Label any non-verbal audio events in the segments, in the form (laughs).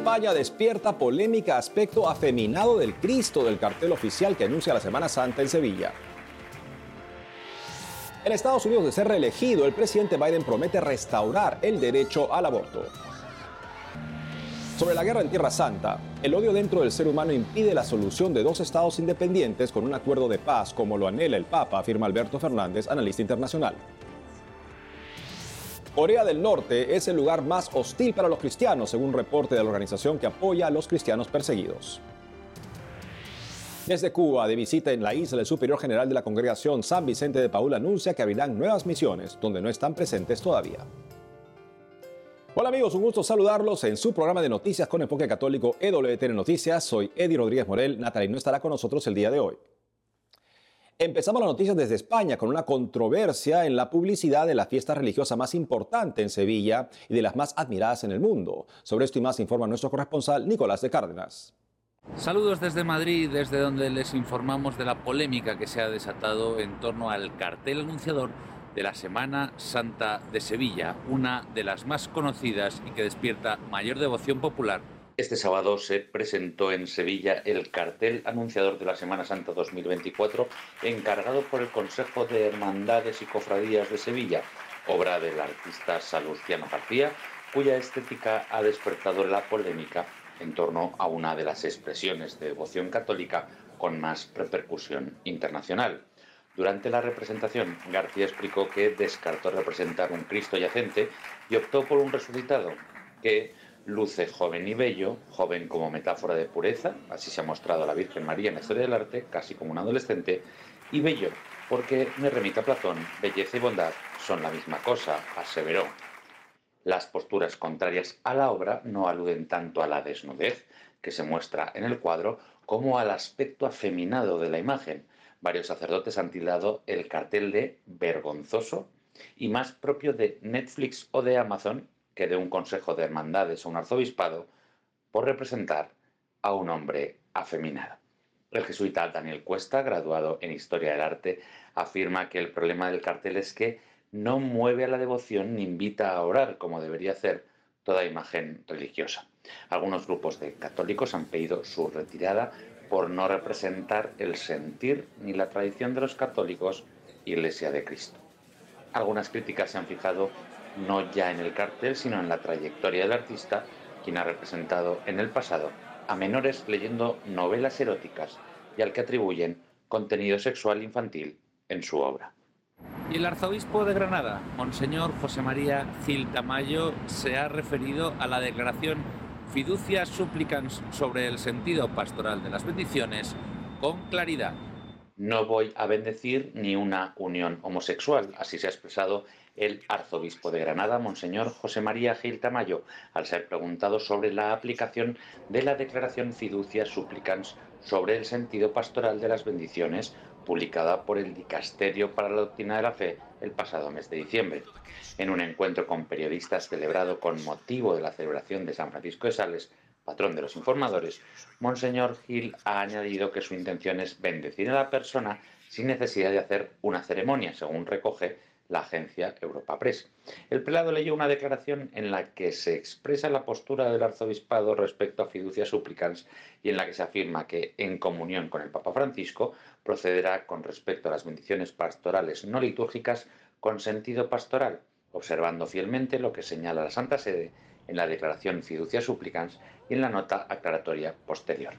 España despierta polémica aspecto afeminado del Cristo del cartel oficial que anuncia la Semana Santa en Sevilla. En Estados Unidos de ser reelegido, el presidente Biden promete restaurar el derecho al aborto. Sobre la guerra en Tierra Santa, el odio dentro del ser humano impide la solución de dos estados independientes con un acuerdo de paz como lo anhela el Papa, afirma Alberto Fernández, analista internacional. Corea del Norte es el lugar más hostil para los cristianos, según un reporte de la organización que apoya a los cristianos perseguidos. Desde Cuba, de visita en la isla, el superior general de la congregación San Vicente de Paul anuncia que abrirán nuevas misiones donde no están presentes todavía. Hola amigos, un gusto saludarlos en su programa de noticias con enfoque católico EWTN Noticias. Soy Eddie Rodríguez Morel. Natalie no estará con nosotros el día de hoy. Empezamos las noticias desde España con una controversia en la publicidad de la fiesta religiosa más importante en Sevilla y de las más admiradas en el mundo. Sobre esto y más informa nuestro corresponsal Nicolás de Cárdenas. Saludos desde Madrid, desde donde les informamos de la polémica que se ha desatado en torno al cartel anunciador de la Semana Santa de Sevilla, una de las más conocidas y que despierta mayor devoción popular este sábado se presentó en Sevilla el cartel anunciador de la Semana Santa 2024, encargado por el Consejo de Hermandades y Cofradías de Sevilla, obra del artista Salustiano García, cuya estética ha despertado la polémica en torno a una de las expresiones de devoción católica con más repercusión internacional. Durante la representación, García explicó que descartó representar un Cristo yacente y optó por un resucitado, que luce joven y bello, joven como metáfora de pureza, así se ha mostrado la Virgen María en la historia del arte, casi como un adolescente, y bello, porque me remite a Platón, belleza y bondad son la misma cosa, aseveró. Las posturas contrarias a la obra no aluden tanto a la desnudez que se muestra en el cuadro como al aspecto afeminado de la imagen. Varios sacerdotes han tildado el cartel de vergonzoso y más propio de Netflix o de Amazon que de un consejo de hermandades o un arzobispado por representar a un hombre afeminado. El jesuita Daniel Cuesta, graduado en Historia del Arte, afirma que el problema del cartel es que no mueve a la devoción ni invita a orar como debería hacer toda imagen religiosa. Algunos grupos de católicos han pedido su retirada por no representar el sentir ni la tradición de los católicos Iglesia de Cristo. Algunas críticas se han fijado no ya en el cartel, sino en la trayectoria del artista, quien ha representado en el pasado a menores leyendo novelas eróticas y al que atribuyen contenido sexual infantil en su obra. Y el arzobispo de Granada, Monseñor José María Gil Tamayo, se ha referido a la declaración Fiducia Supplicans sobre el sentido pastoral de las bendiciones con claridad. No voy a bendecir ni una unión homosexual, así se ha expresado el arzobispo de Granada, Monseñor José María Gil Tamayo, al ser preguntado sobre la aplicación de la declaración Fiducia Supplicans sobre el sentido pastoral de las bendiciones, publicada por el Dicasterio para la Doctrina de la Fe el pasado mes de diciembre. En un encuentro con periodistas celebrado con motivo de la celebración de San Francisco de Sales, patrón de los informadores, Monseñor Gil ha añadido que su intención es bendecir a la persona sin necesidad de hacer una ceremonia, según recoge la agencia Europa Press. El prelado leyó una declaración en la que se expresa la postura del arzobispado respecto a fiducia supplicans y en la que se afirma que, en comunión con el Papa Francisco, procederá con respecto a las bendiciones pastorales no litúrgicas con sentido pastoral, observando fielmente lo que señala la Santa Sede en la declaración fiducia supplicans y en la nota aclaratoria posterior.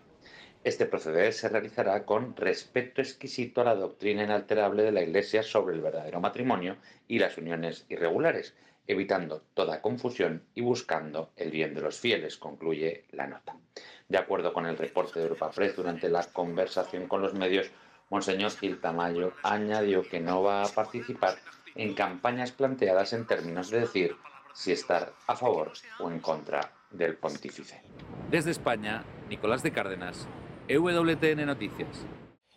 Este proceder se realizará con respeto exquisito a la doctrina inalterable de la Iglesia sobre el verdadero matrimonio y las uniones irregulares, evitando toda confusión y buscando el bien de los fieles, concluye la nota. De acuerdo con el reporte de Europa Press, durante la conversación con los medios, Monseñor Gil Tamayo añadió que no va a participar en campañas planteadas en términos de decir si estar a favor o en contra del pontífice. Desde España, Nicolás de Cárdenas, EWTN Noticias.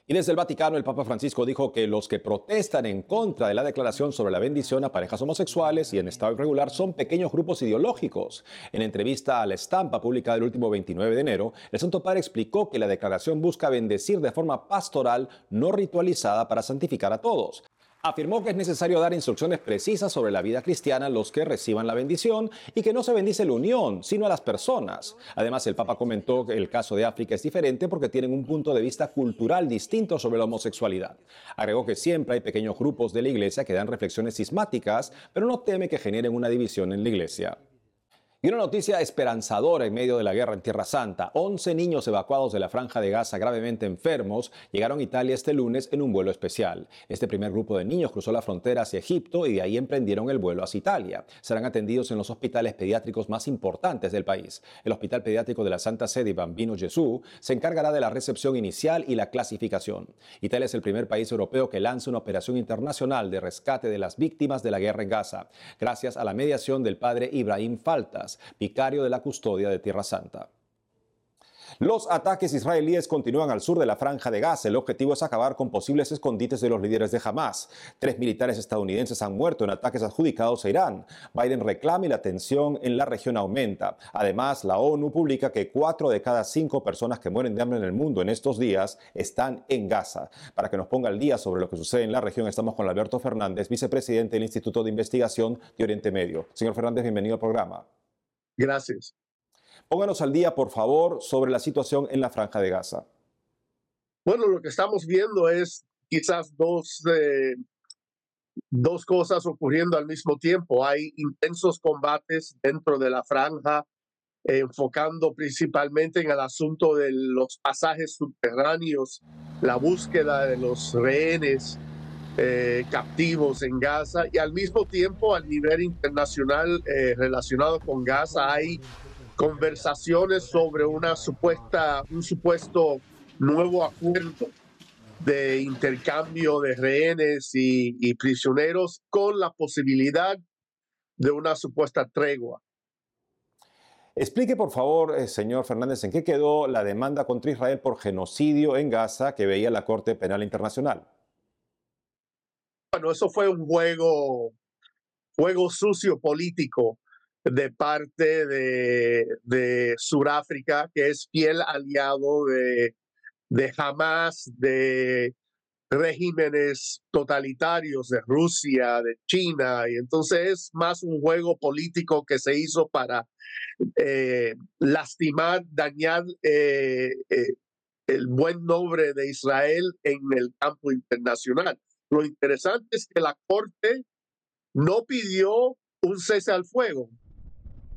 Y desde el Vaticano, el Papa Francisco dijo que los que protestan en contra de la declaración sobre la bendición a parejas homosexuales y en estado irregular son pequeños grupos ideológicos. En entrevista a la estampa publicada el último 29 de enero, el Santo Padre explicó que la declaración busca bendecir de forma pastoral, no ritualizada, para santificar a todos. Afirmó que es necesario dar instrucciones precisas sobre la vida cristiana a los que reciban la bendición y que no se bendice la unión, sino a las personas. Además, el Papa comentó que el caso de África es diferente porque tienen un punto de vista cultural distinto sobre la homosexualidad. Agregó que siempre hay pequeños grupos de la iglesia que dan reflexiones sismáticas, pero no teme que generen una división en la iglesia. Y una noticia esperanzadora en medio de la guerra en Tierra Santa. 11 niños evacuados de la franja de Gaza gravemente enfermos llegaron a Italia este lunes en un vuelo especial. Este primer grupo de niños cruzó la frontera hacia Egipto y de ahí emprendieron el vuelo hacia Italia. Serán atendidos en los hospitales pediátricos más importantes del país. El Hospital Pediátrico de la Santa Sede Bambino Gesù se encargará de la recepción inicial y la clasificación. Italia es el primer país europeo que lanza una operación internacional de rescate de las víctimas de la guerra en Gaza, gracias a la mediación del padre Ibrahim Faltas vicario de la custodia de Tierra Santa. Los ataques israelíes continúan al sur de la franja de Gaza. El objetivo es acabar con posibles escondites de los líderes de Hamas. Tres militares estadounidenses han muerto en ataques adjudicados a Irán. Biden reclama y la tensión en la región aumenta. Además, la ONU publica que cuatro de cada cinco personas que mueren de hambre en el mundo en estos días están en Gaza. Para que nos ponga al día sobre lo que sucede en la región, estamos con Alberto Fernández, vicepresidente del Instituto de Investigación de Oriente Medio. Señor Fernández, bienvenido al programa. Gracias. Pónganos al día, por favor, sobre la situación en la franja de Gaza. Bueno, lo que estamos viendo es quizás dos, eh, dos cosas ocurriendo al mismo tiempo. Hay intensos combates dentro de la franja, enfocando principalmente en el asunto de los pasajes subterráneos, la búsqueda de los rehenes, eh, captivos en Gaza y al mismo tiempo a nivel internacional eh, relacionado con Gaza hay conversaciones sobre una supuesta, un supuesto nuevo acuerdo de intercambio de rehenes y, prisioneros con la posibilidad de una supuesta tregua. Explique, por favor, eh, señor Fernández, en qué quedó la demanda contra Israel por genocidio en Gaza que veía la Corte Penal Internacional. Bueno, eso fue un juego, juego sucio político de parte de, de Sudáfrica, que es fiel aliado de, de Hamas, de regímenes totalitarios de Rusia, de China, y entonces es más un juego político que se hizo para eh, lastimar, dañar eh, eh, el buen nombre de Israel en el campo internacional. Lo interesante es que la Corte no pidió un cese al fuego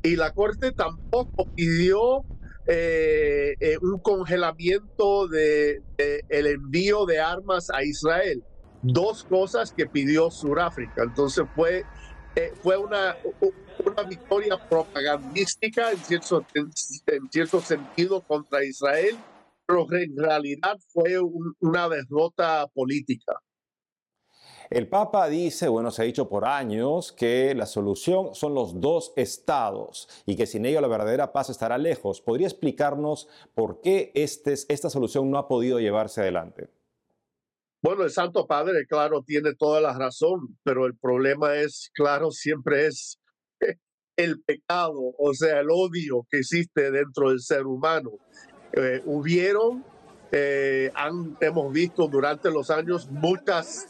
y la Corte tampoco pidió eh, eh, un congelamiento de, el envío de armas a Israel. Dos cosas que pidió Sudáfrica. Entonces fue, eh, fue una, una victoria propagandística en cierto, en, cierto sentido contra Israel, pero en realidad fue una derrota política. El Papa dice, bueno, se ha dicho por años, que la solución son los dos estados y que sin ello la verdadera paz estará lejos. ¿Podría explicarnos por qué este, esta solución no ha podido llevarse adelante? Bueno, el Santo Padre, claro, tiene toda la razón, pero el problema es, claro, siempre es (laughs) el pecado, o sea, el odio que existe dentro del ser humano. Eh, hubieron, eh, hemos visto durante los años muchas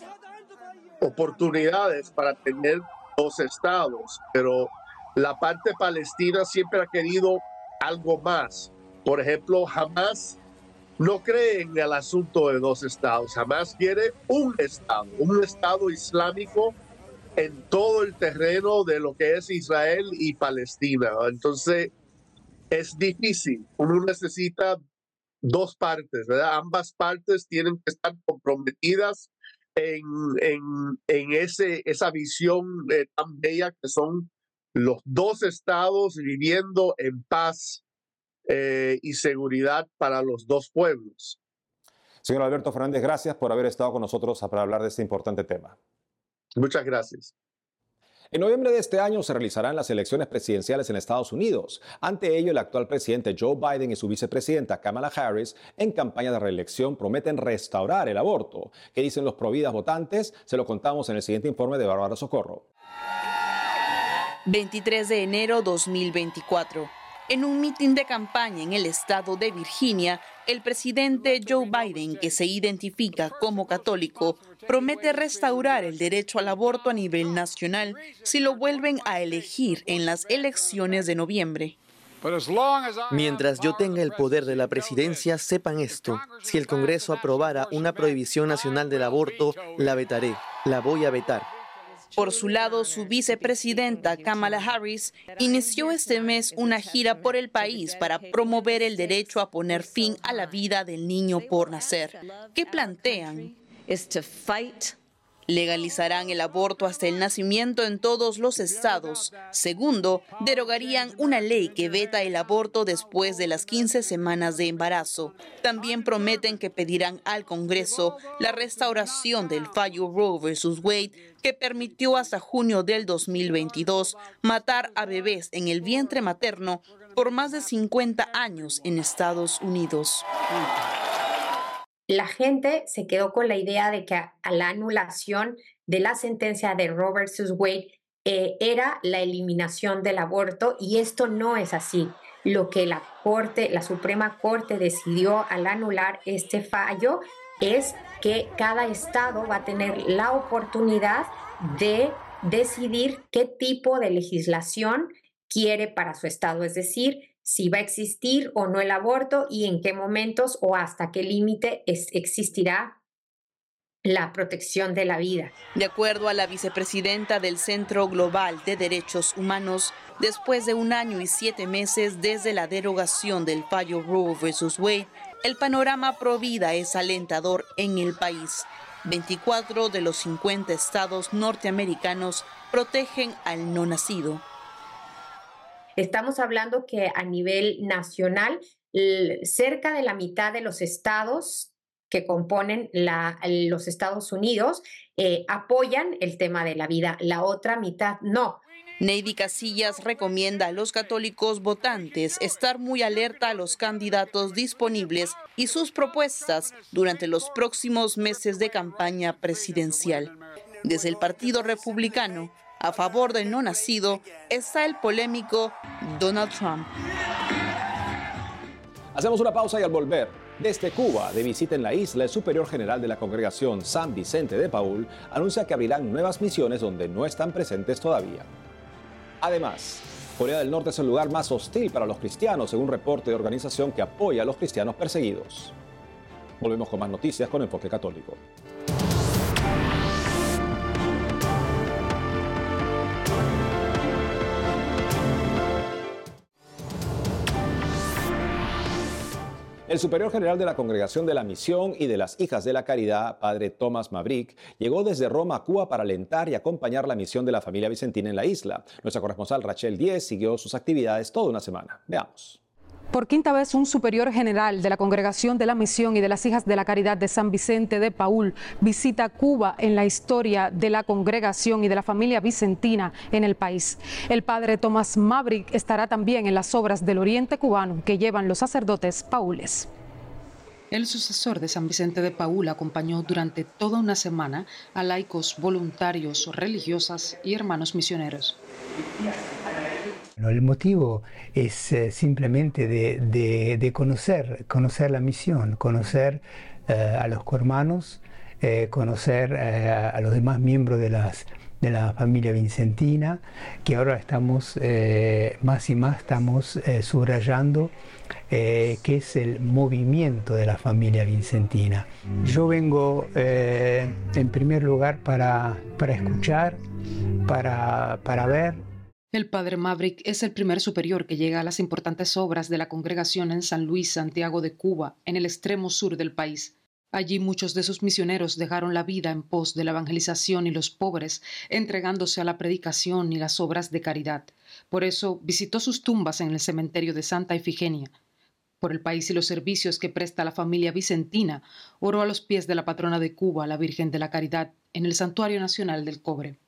oportunidades para tener dos estados, pero la parte palestina siempre ha querido algo más. Por ejemplo, jamás no cree en el asunto de dos estados, jamás quiere un estado, un estado islámico en todo el terreno de lo que es Israel y Palestina. Entonces, es difícil, uno necesita dos partes, ¿verdad? Ambas partes tienen que estar comprometidas en, en, ese, esa visión eh, tan bella que son los dos estados viviendo en paz eh, y seguridad para los dos pueblos. Señor Alberto Fernández, gracias por haber estado con nosotros para hablar de este importante tema. Muchas gracias. En noviembre de este año se realizarán las elecciones presidenciales en Estados Unidos. Ante ello, el actual presidente Joe Biden y su vicepresidenta Kamala Harris, en campaña de reelección, prometen restaurar el aborto. ¿Qué dicen los providas votantes? Se lo contamos en el siguiente informe de Bárbara Socorro. 23 de enero 2024. En un mitin de campaña en el estado de Virginia, el presidente Joe Biden, que se identifica como católico, promete restaurar el derecho al aborto a nivel nacional si lo vuelven a elegir en las elecciones de noviembre. Mientras yo tenga el poder de la presidencia, sepan esto. Si el Congreso aprobara una prohibición nacional del aborto, la vetaré. La voy a vetar. Por su lado, su vicepresidenta Kamala Harris inició este mes una gira por el país para promover el derecho a poner fin a la vida del niño por nacer. ¿Qué plantean? Legalizarán el aborto hasta el nacimiento en todos los estados. Segundo, derogarían una ley que veta el aborto después de las 15 semanas de embarazo. También prometen que pedirán al Congreso la restauración del fallo Roe vs. Wade que permitió hasta junio del 2022 matar a bebés en el vientre materno por más de 50 años en Estados Unidos la gente se quedó con la idea de que a, la anulación de la sentencia de Roe vs. Wade eh, era la eliminación del aborto y esto no es así. Lo que la Corte, la Suprema Corte decidió al anular este fallo es que cada estado va a tener la oportunidad de decidir qué tipo de legislación quiere para su estado, es decir, si va a existir o no el aborto y en qué momentos o hasta qué límite existirá la protección de la vida. De acuerdo a la vicepresidenta del Centro Global de Derechos Humanos, después de un año y siete meses desde la derogación del fallo Roe vs. Wade, el panorama pro vida es alentador en el país. 24 de los 50 estados norteamericanos protegen al no nacido. Estamos hablando que a nivel nacional, cerca de la mitad de los estados que componen los Estados Unidos eh, apoyan el tema de la vida, la otra mitad no. Neidy Casillas recomienda a los católicos votantes estar muy alerta a los candidatos disponibles y sus propuestas durante los próximos meses de campaña presidencial. Desde el Partido Republicano, a favor del no nacido está el polémico Donald Trump. Hacemos una pausa y al volver, desde Cuba, de visita en la isla, el superior general de la congregación San Vicente de Paul anuncia que abrirán nuevas misiones donde no están presentes todavía. Además, Corea del Norte es el lugar más hostil para los cristianos, según reporte de organización que apoya a los cristianos perseguidos. Volvemos con más noticias con enfoque católico. El superior general de la Congregación de la Misión y de las Hijas de la Caridad, padre Thomas Maverick, llegó desde Roma a Cuba para alentar y acompañar la misión de la familia vicentina en la isla. Nuestra corresponsal Rachel Díez siguió sus actividades toda una semana. Veamos. Por quinta vez, un superior general de la Congregación de la Misión y de las Hijas de la Caridad de San Vicente de Paul visita Cuba en la historia de la congregación y de la familia vicentina en el país. El padre Tomás Maverick estará también en las obras del Oriente cubano que llevan los sacerdotes paules. El sucesor de San Vicente de Paul acompañó durante toda una semana a laicos, voluntarios, religiosas y hermanos misioneros el motivo es eh, simplemente de, conocer, conocer la misión, conocer eh, a los hermanos, eh, conocer a los demás miembros de, las, de la familia vincentina, que ahora estamos más y más estamos subrayando que es el movimiento de la familia vincentina. Yo vengo en primer lugar para, para escuchar, para, para ver el padre Maverick es el primer superior que llega a las importantes obras de la congregación en San Luis, Santiago de Cuba, en el extremo sur del país. Allí muchos de sus misioneros dejaron la vida en pos de la evangelización y los pobres, entregándose a la predicación y las obras de caridad. Por eso visitó sus tumbas en el cementerio de Santa Ifigenia. Por el país y los servicios que presta la familia vicentina, oró a los pies de la patrona de Cuba, la Virgen de la Caridad, en el Santuario Nacional del Cobre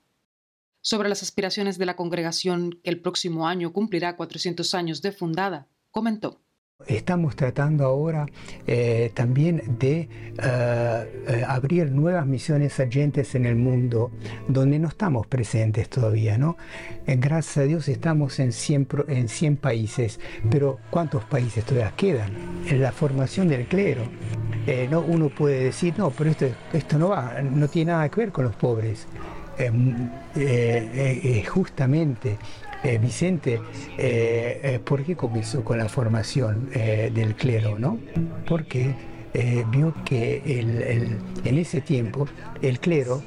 sobre las aspiraciones de la congregación que el próximo año cumplirá 400 años de fundada, comentó. Estamos tratando ahora eh, también de eh, eh, abrir nuevas misiones agentes en el mundo donde no estamos presentes todavía. ¿no? gracias a Dios estamos en 100, en 100 países, pero ¿cuántos países todavía quedan? En la formación del clero. no, uno puede decir, no, pero esto, esto no, va, no tiene nada que ver con los pobres. Justamente eh, Vicente, eh, eh, ¿por qué comenzó con la formación del clero? ¿no? Porque vio que en ese tiempo el clero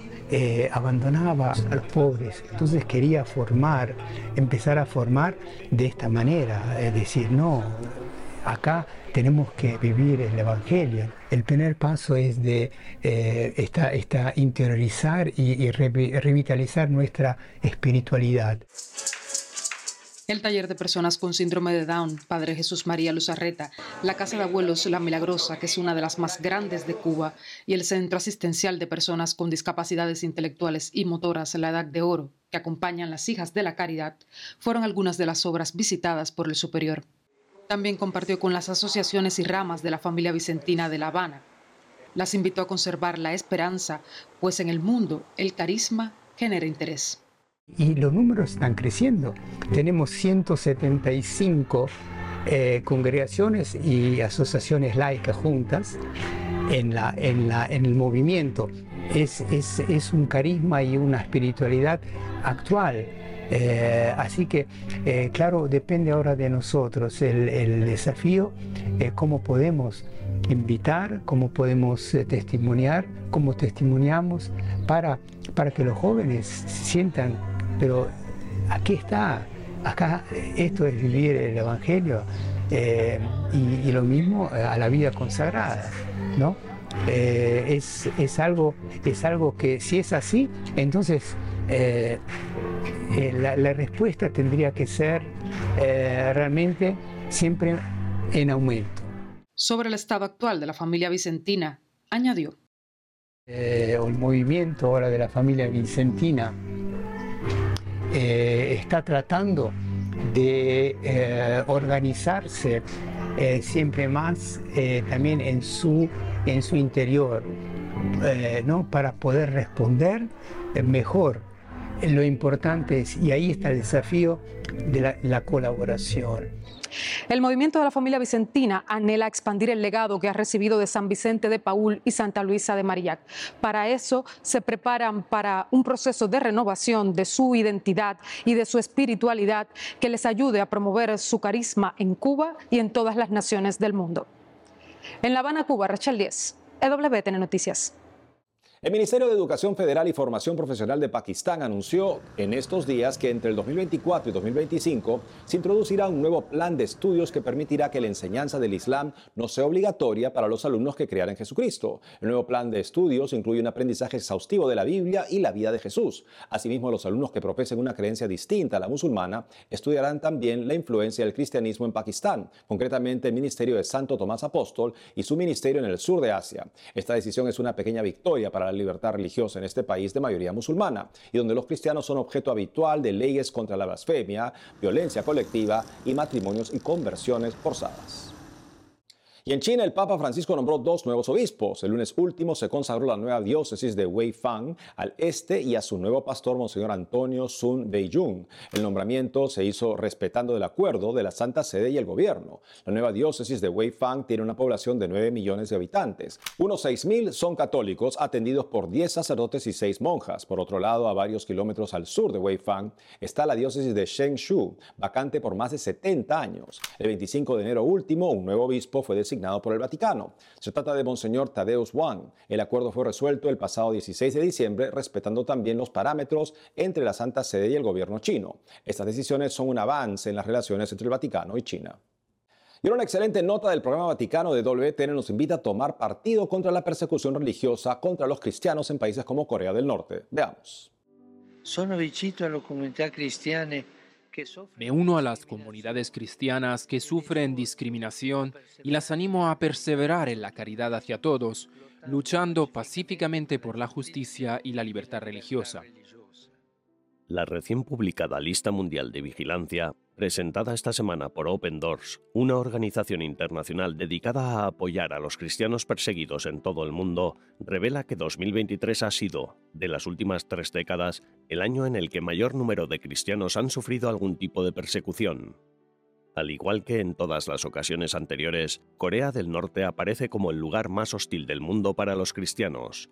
abandonaba a los pobres, entonces quería formar, empezar a formar de esta manera, es decir, no, acá tenemos que vivir el Evangelio. El primer paso es de interiorizar y revitalizar nuestra espiritualidad. El taller de personas con síndrome de Down, Padre Jesús María Luzarreta, la Casa de Abuelos La Milagrosa, que es una de las más grandes de Cuba, y el Centro Asistencial de Personas con Discapacidades Intelectuales y Motoras La Edad de Oro, que acompañan las hijas de la caridad, fueron algunas de las obras visitadas por el superior. También compartió con las asociaciones y ramas de la familia vicentina de La Habana. Las invitó a conservar la esperanza, pues en el mundo el carisma genera interés y los números están creciendo. Tenemos 175 eh, congregaciones y asociaciones laicas juntas en, el movimiento. Es, un carisma y una espiritualidad actual. Eh, así que, eh, claro, depende ahora de nosotros el, desafío, cómo podemos invitar, cómo podemos testimoniar, cómo testimoniamos para, para que los jóvenes sientan pero aquí está, acá esto es vivir el Evangelio eh, y, lo mismo a la vida consagrada, ¿no? Eh, es, algo, es algo que si es así, entonces eh, la, la, respuesta tendría que ser realmente siempre en aumento. Sobre el estado actual de la familia vicentina, añadió. el movimiento ahora de la familia vicentina eh, está tratando de eh, organizarse eh, siempre más también en su, en su interior, ¿no? para poder responder mejor. Lo importante es, y ahí está el desafío de la colaboración. El movimiento de la familia vicentina anhela expandir el legado que ha recibido de San Vicente de Paul y Santa Luisa de Marillac. Para eso se preparan para un proceso de renovación de su identidad y de su espiritualidad que les ayude a promover su carisma en Cuba y en todas las naciones del mundo. En La Habana, Cuba, Rachel 10, EWTN Noticias. El Ministerio de Educación Federal y Formación Profesional de Pakistán anunció en estos días que entre el 2024 y 2025 se introducirá un nuevo plan de estudios que permitirá que la enseñanza del Islam no sea obligatoria para los alumnos que crean en Jesucristo. El nuevo plan de estudios incluye un aprendizaje exhaustivo de la Biblia y la vida de Jesús. Asimismo, los alumnos que profesen una creencia distinta a la musulmana estudiarán también la influencia del cristianismo en Pakistán, concretamente el Ministerio de Santo Tomás Apóstol y su ministerio en el sur de Asia. Esta decisión es una pequeña victoria para libertad religiosa en este país de mayoría musulmana y donde los cristianos son objeto habitual de leyes contra la blasfemia, violencia colectiva y matrimonios y conversiones forzadas. Y en China, el Papa Francisco nombró dos nuevos obispos. El lunes último se consagró la nueva diócesis de Weifang al este y a su nuevo pastor, Monseñor Antonio Sun Beijung. El nombramiento se hizo respetando el acuerdo de la Santa Sede y el gobierno. La nueva diócesis de Weifang tiene una población de 9 millones de habitantes. Unos 6.000 son católicos, atendidos por 10 sacerdotes y 6 monjas. Por otro lado, a varios kilómetros al sur de Weifang, está la diócesis de Shengshu, vacante por más de 70 años. El 25 de enero último, un nuevo obispo fue designado por el Vaticano. Se trata de Monseñor Tadeusz Wang. El acuerdo fue resuelto el pasado 16 de diciembre, respetando también los parámetros entre la Santa Sede y el gobierno chino. Estas decisiones son un avance en las relaciones entre el Vaticano y China. Y una excelente nota del programa Vaticano de WTN nos invita a tomar partido contra la persecución religiosa contra los cristianos en países como Corea del Norte. Veamos. Sono vicino alle comunità cristiane me uno a las comunidades cristianas que sufren discriminación y las animo a perseverar en la caridad hacia todos, luchando pacíficamente por la justicia y la libertad religiosa. La recién publicada Lista Mundial de Vigilancia, presentada esta semana por Open Doors, una organización internacional dedicada a apoyar a los cristianos perseguidos en todo el mundo, revela que 2023 ha sido, de las últimas tres décadas, el año en el que mayor número de cristianos han sufrido algún tipo de persecución. Al igual que en todas las ocasiones anteriores, Corea del Norte aparece como el lugar más hostil del mundo para los cristianos.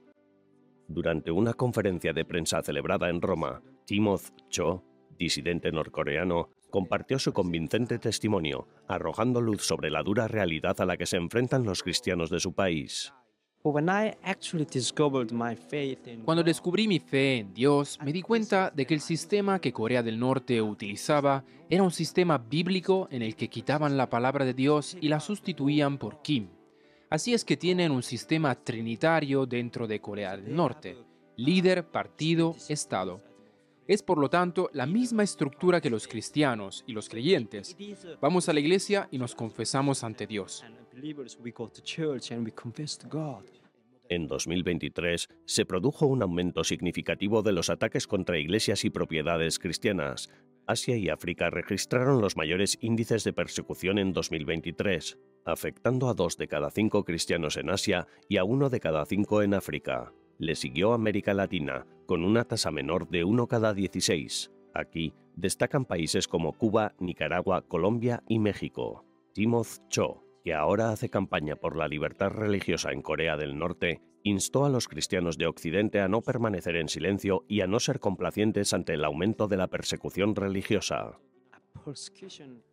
Durante una conferencia de prensa celebrada en Roma, Timoth Cho, disidente norcoreano, compartió su convincente testimonio, arrojando luz sobre la dura realidad a la que se enfrentan los cristianos de su país. Cuando descubrí mi fe en Dios, me di cuenta de que el sistema que Corea del Norte utilizaba era un sistema bíblico en el que quitaban la palabra de Dios y la sustituían por Kim. Así es que tienen un sistema trinitario dentro de Corea del Norte, líder, partido, Estado. Es por lo tanto la misma estructura que los cristianos y los creyentes. Vamos a la iglesia y nos confesamos ante Dios. En 2023 se produjo un aumento significativo de los ataques contra iglesias y propiedades cristianas. Asia y África registraron los mayores índices de persecución en 2023, afectando a dos de cada cinco cristianos en Asia y a uno de cada cinco en África. Le siguió América Latina, con una tasa menor de uno cada 16. Aquí destacan países como Cuba, Nicaragua, Colombia y México. Timoth Cho, que ahora hace campaña por la libertad religiosa en Corea del Norte, instó a los cristianos de Occidente a no permanecer en silencio y a no ser complacientes ante el aumento de la persecución religiosa.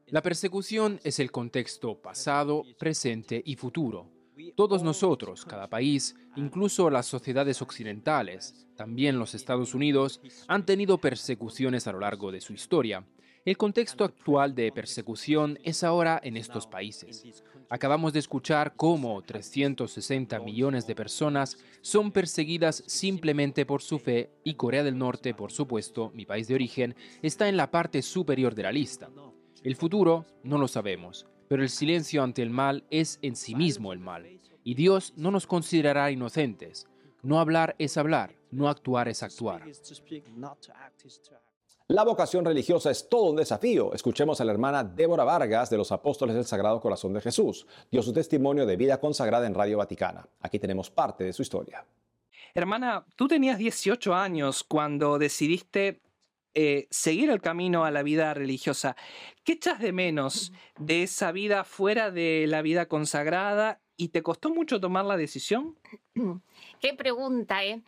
La persecución es el contexto pasado, presente y futuro. Todos nosotros, cada país, incluso las sociedades occidentales, también los Estados Unidos, han tenido persecuciones a lo largo de su historia. El contexto actual de persecución es ahora en estos países. Acabamos de escuchar cómo 360 millones de personas son perseguidas simplemente por su fe y Corea del Norte, por supuesto, mi país de origen, está en la parte superior de la lista. El futuro no lo sabemos, pero el silencio ante el mal es en sí mismo el mal. Y Dios no nos considerará inocentes. No hablar es hablar, no actuar es actuar. La vocación religiosa es todo un desafío. Escuchemos a la hermana Débora Vargas de los Apóstoles del Sagrado Corazón de Jesús. Dio su testimonio de vida consagrada en Radio Vaticana. Aquí tenemos parte de su historia. Hermana, tú tenías 18 años cuando decidiste eh, seguir el camino a la vida religiosa. ¿Qué echas de menos de esa vida fuera de la vida consagrada y te costó mucho tomar la decisión? (clears throat) Qué pregunta, ¿eh?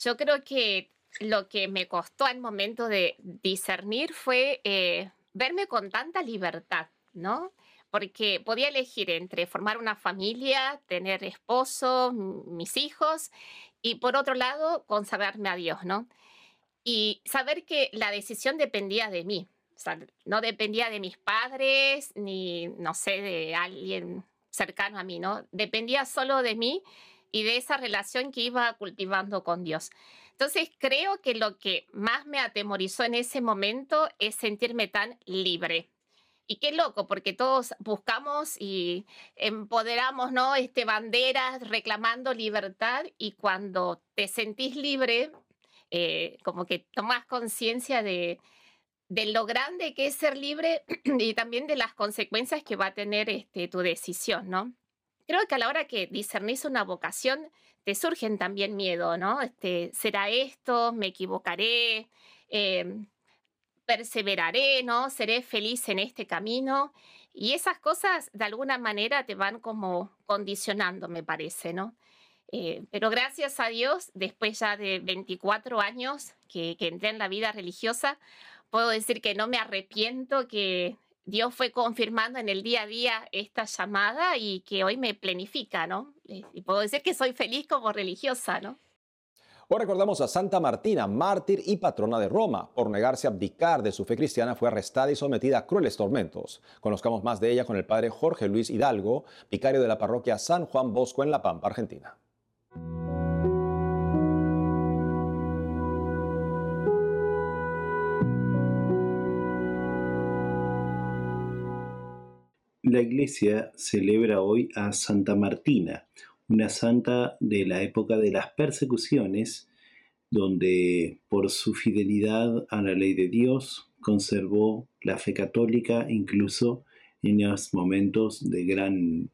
Yo creo que lo que me costó al momento de discernir fue eh, verme con tanta libertad, ¿no? Porque podía elegir entre formar una familia, tener esposo, mis hijos, y por otro lado, consagrarme a Dios, ¿no? Y saber que la decisión dependía de mí. No dependía de mis padres ni, no sé, de alguien cercano a mí, ¿no? Dependía solo de mí y de esa relación que iba cultivando con Dios. Entonces, creo que lo que más me atemorizó en ese momento es sentirme tan libre. Y qué loco, porque todos buscamos y empoderamos, ¿no? Este, banderas reclamando libertad y cuando te sentís libre, eh, como que tomas conciencia de, de lo grande que es ser libre (clears throat) y también de las consecuencias que va a tener este, tu decisión, ¿no? Creo que a la hora que discernís una vocación, te surgen también miedo, ¿no? Este, ¿Será esto? ¿Me equivocaré? Em, ¿Perseveraré? ¿No? ¿Seré feliz en este camino? Y esas cosas de alguna manera te van como condicionando, me parece, ¿no? Eh, pero gracias a Dios, después ya de 24 años que, que entré en la vida religiosa, puedo decir que no me arrepiento, que Dios fue confirmando en el día a día esta llamada y que hoy me planifica, ¿no? Eh, y puedo decir que soy feliz como religiosa, ¿no? Hoy recordamos a Santa Martina, mártir y patrona de Roma. Por negarse a abdicar de su fe cristiana, fue arrestada y sometida a crueles tormentos. Conozcamos más de ella con el padre Jorge Luis Hidalgo, vicario de la parroquia San Juan Bosco en La Pampa, Argentina. La iglesia celebra hoy a Santa Martina, una santa de la época de las persecuciones donde por su fidelidad a la ley de Dios conservó la fe católica incluso en los momentos de gran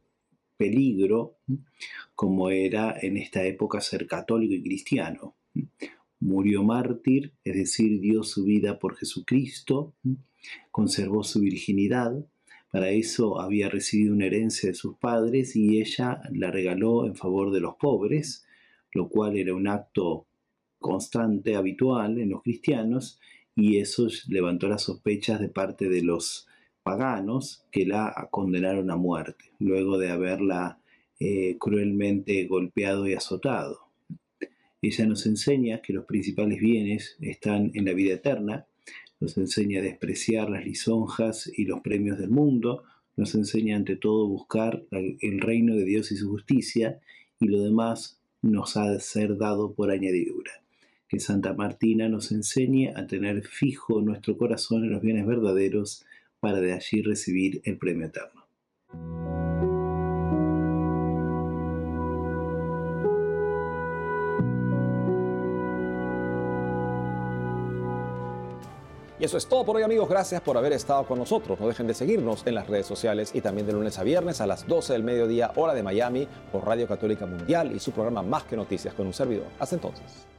peligro, como era en esta época ser católico y cristiano. Murió mártir, es decir, dio su vida por Jesucristo, conservó su virginidad, para eso había recibido una herencia de sus padres y ella la regaló en favor de los pobres, lo cual era un acto constante, habitual en los cristianos, y eso levantó las sospechas de parte de los paganos que la condenaron a muerte, luego de haberla eh, cruelmente golpeado y azotado. Ella nos enseña que los principales bienes están en la vida eterna, nos enseña a despreciar las lisonjas y los premios del mundo, nos enseña ante todo buscar el reino de Dios y su justicia, y lo demás nos ha de ser dado por añadidura que Santa Martina nos enseñe a tener fijo nuestro corazón en los bienes verdaderos para de allí recibir el premio eterno. Y eso es todo por hoy amigos, gracias por haber estado con nosotros. No dejen de seguirnos en las redes sociales y también de lunes a viernes a las 12 del mediodía hora de Miami por Radio Católica Mundial y su programa Más que Noticias con un servidor. Hasta entonces.